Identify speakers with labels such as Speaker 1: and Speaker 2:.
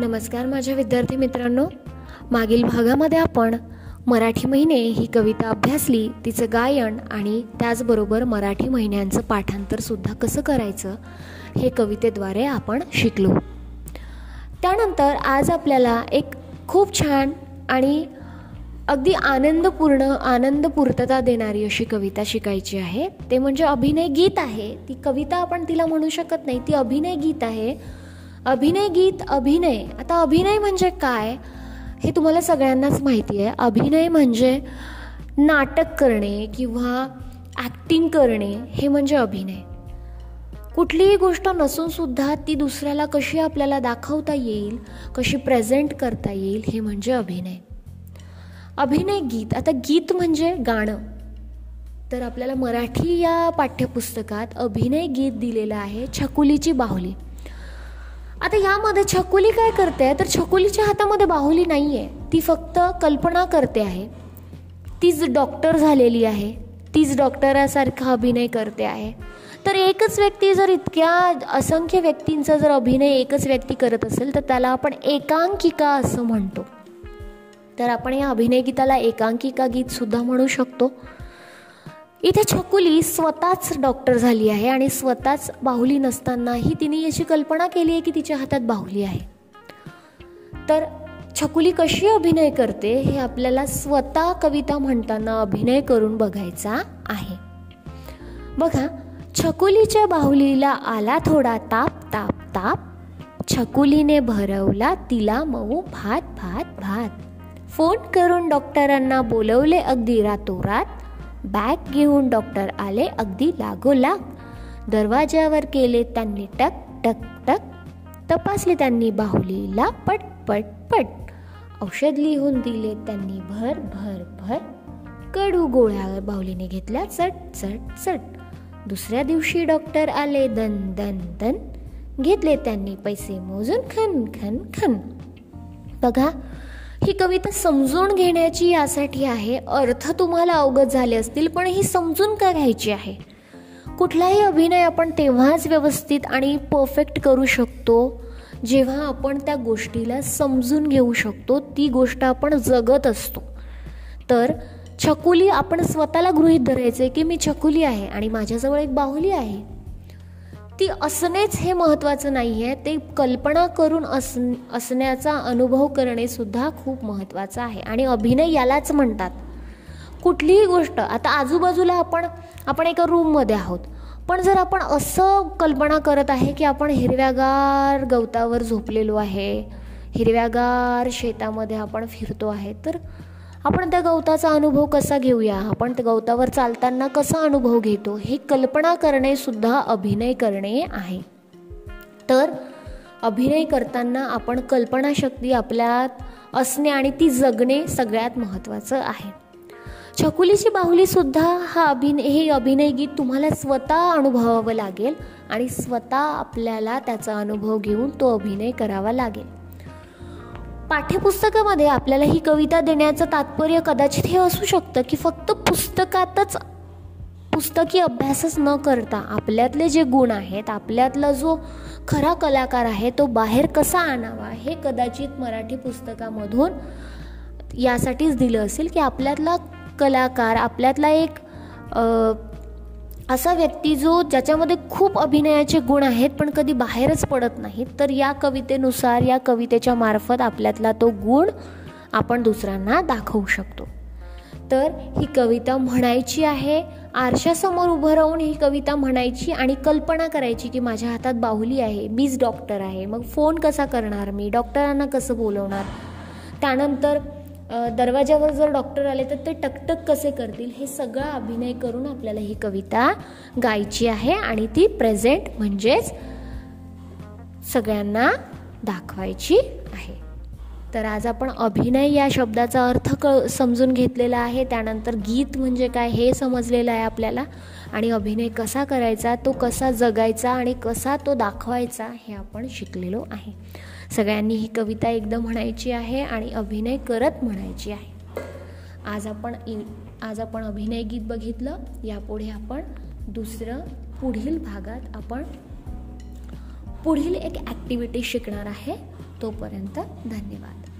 Speaker 1: नमस्कार माझ्या विद्यार्थी मित्रांनो. मागील भागामध्ये आपण मराठी महिने ही कविता अभ्यासली तिचं गायन आणि त्याचबरोबर मराठी महिन्यांचं पाठांतरसुद्धा कसं करायचं हे कवितेद्वारे आपण शिकलो. त्यानंतर आज आपल्याला एक खूप छान आणि अगदी आनंदपूर्ण आनंदपूर्तता देणारी अशी कविता शिकायची आहे. ते म्हणजे अभिनय गीत आहे. ती कविता आपण तिला म्हणू शकत नाही. ती अभिनय गीत आहे. अभिनय गीत अभिनय. आता अभिनय म्हणजे काय? हे तुम्हाला सगळ्यांनाच माहिती आहे. अभिनय म्हणजे नाटक करणे किंवा ॲक्टिंग करणे हे म्हणजे अभिनय. कुठलीही गोष्ट नसून सुद्धा ती दुसऱ्याला कशी आपल्याला दाखवता येईल कशी प्रेझेंट करता येईल हे म्हणजे अभिनय. अभिनय गीत. आता गीत म्हणजे गाणं. तर आपल्याला मराठी या पाठ्यपुस्तकात अभिनय गीत दिलेलं आहे छकुलीची बाहुली. आता यामध्ये छकुली काय करते? तर छकुलीच्या हातामध्ये बाहुली नाही आहे ती फक्त कल्पना करते आहे. तीच डॉक्टर झालेली आहे. तीच डॉक्टरासारखा अभिनय करते आहे. तर एकच व्यक्ती जर इतक्या असंख्य व्यक्तींचा जर अभिनय एकच व्यक्ती करत असेल तर त्याला आपण एकांकिका असं म्हणतो. तर आपण या अभिनय गीताला एकांकिका गीतसुद्धा म्हणू शकतो. इथे छकुली स्वतःच डॉक्टर झाली आहे आणि स्वतःच बाहुली नसतानाही तिने याची कल्पना केली आहे की तिच्या हातात बाहुली आहे. तर छकुली कशी अभिनय करते हे आपल्याला स्वतः कविता म्हणताना अभिनय करून बघायचा आहे. बघा छकुलीच्या बाहुलीला आला थोडा ताप ताप ताप. छकुलीने भरवला तिला मऊ भात भात भात. फोन करून डॉक्टरांना बोलवले अगदी रातोरात. बॅग घेऊन डॉक्टर आले अगदी लागोलाग. दरवाज्यावर केले त्यांनी टक टक टक. तपासले त्यांनी बाहुलीला पट पट पट. औषध लिहून दिले त्यांनी भर भर भर. कडू गोळ्या बाहुलीने घेतल्या चट चट चट. दुसऱ्या दिवशी डॉक्टर आले दन दन दन. घेतले त्यांनी पैसे मोजून खन खन खन. बघा ही कविता समजून घेण्याची यासाठी आहे. अर्थ तुम्हाला अवगत झाले असतील पण ही समजून का घ्यायची आहे. कुठलाही अभिनय आपण तेव्हाच व्यवस्थित आणि परफेक्ट करू शकतो जेव्हा आपण त्या गोष्टीला समजून घेऊ शकतो ती गोष्ट आपण जगत असतो. तर छकुली आपण स्वतःला गृहीत आहे की मी छकुली आहे आणि माझ्याजवळ एक बाहुली आहे. ती असणेच हे महत्त्वाचं नाही आहे ते कल्पना करून अस असण्याचा अनुभव करणेसुद्धा खूप महत्त्वाचं आहे. आणि अभिनय यालाच म्हणतात. कुठलीही गोष्ट आता आजूबाजूला आपण आपण एका रूममध्ये आहोत. पण जर आपण असं कल्पना करत आहे की आपण हिरव्यागार गवतावर झोपलेलो आहे हिरव्यागार शेतामध्ये आपण फिरतो आहे तर आपण त्या गवताचा अनुभव कसा घेऊया? आपण त्या गवतावर चालताना कसा अनुभव घेतो? हे कल्पना करणे सुद्धा अभिनय करणे आहे. तर अभिनय करताना आपण कल्पनाशक्ती आपल्यात असणे आणि ती जगणे सगळ्यात महत्त्वाचं आहे. छकुलीची बाहुलीसुद्धा हा अभिनय हे अभिनय गीत तुम्हाला स्वतः अनुभवावं लागेल आणि स्वतः आपल्याला त्याचा अनुभव घेऊन तो अभिनय करावा लागेल. पाठ्यपुस्तकामध्ये आपल्याला ही कविता देण्याचं तात्पर्य कदाचित हे असू शकतं की फक्त पुस्तकातच पुस्तकी अभ्यासच न करता आपल्यातले जे गुण आहेत आपल्यातला जो खरा कलाकार आहे तो बाहेर कसा आणावा हे कदाचित मराठी पुस्तकामधून यासाठीच दिलं असेल की आपल्यातला कलाकार आपल्यातला एक असा व्यक्ती जो ज्याच्यामध्ये खूप अभिनयाचे गुण आहेत पण कधी बाहेरच पडत नाहीत तर या कवितेनुसार या कवितेच्या मार्फत आपल्यातला तो गुण आपण दुसऱ्यांना दाखवू शकतो. तर ही कविता म्हणायची आहे आरशासमोर उभं राहून ही कविता म्हणायची आणि कल्पना करायची की माझ्या हातात बाहुली आहे मीच डॉक्टर आहे मग फोन कसा करणार मी डॉक्टरांना कसं बोलवणार? त्यानंतर दरवाजावर जर डॉक्टर आले तर ते टकटक कसे करतील हे सगळं अभिनय करून आपल्याला ही कविता गायची आहे आणि ती प्रेझेंट म्हणजेच सगळ्यांना दाखवायची आहे. तर आज आपण अभिनय या शब्दाचा अर्थ क समजून घेतलेला आहे. त्यानंतर गीत म्हणजे काय हे समजलेलं आहे आपल्याला. आणि अभिनय कसा करायचा तो कसा जगायचा आणि कसा तो दाखवायचा हे आपण शिकलेलो आहे. सगळ्यांनी ही कविता एकदम म्हणायची आहे आणि अभिनय करत म्हणायची आहे. आज आपण आज आपण अभिनय गीत बघितलं यापुढे आपण दुसरं पुढील भागात आपण पुढील एक ॲक्टिव्हिटी शिकणार आहे. तोपर्यंत धन्यवाद.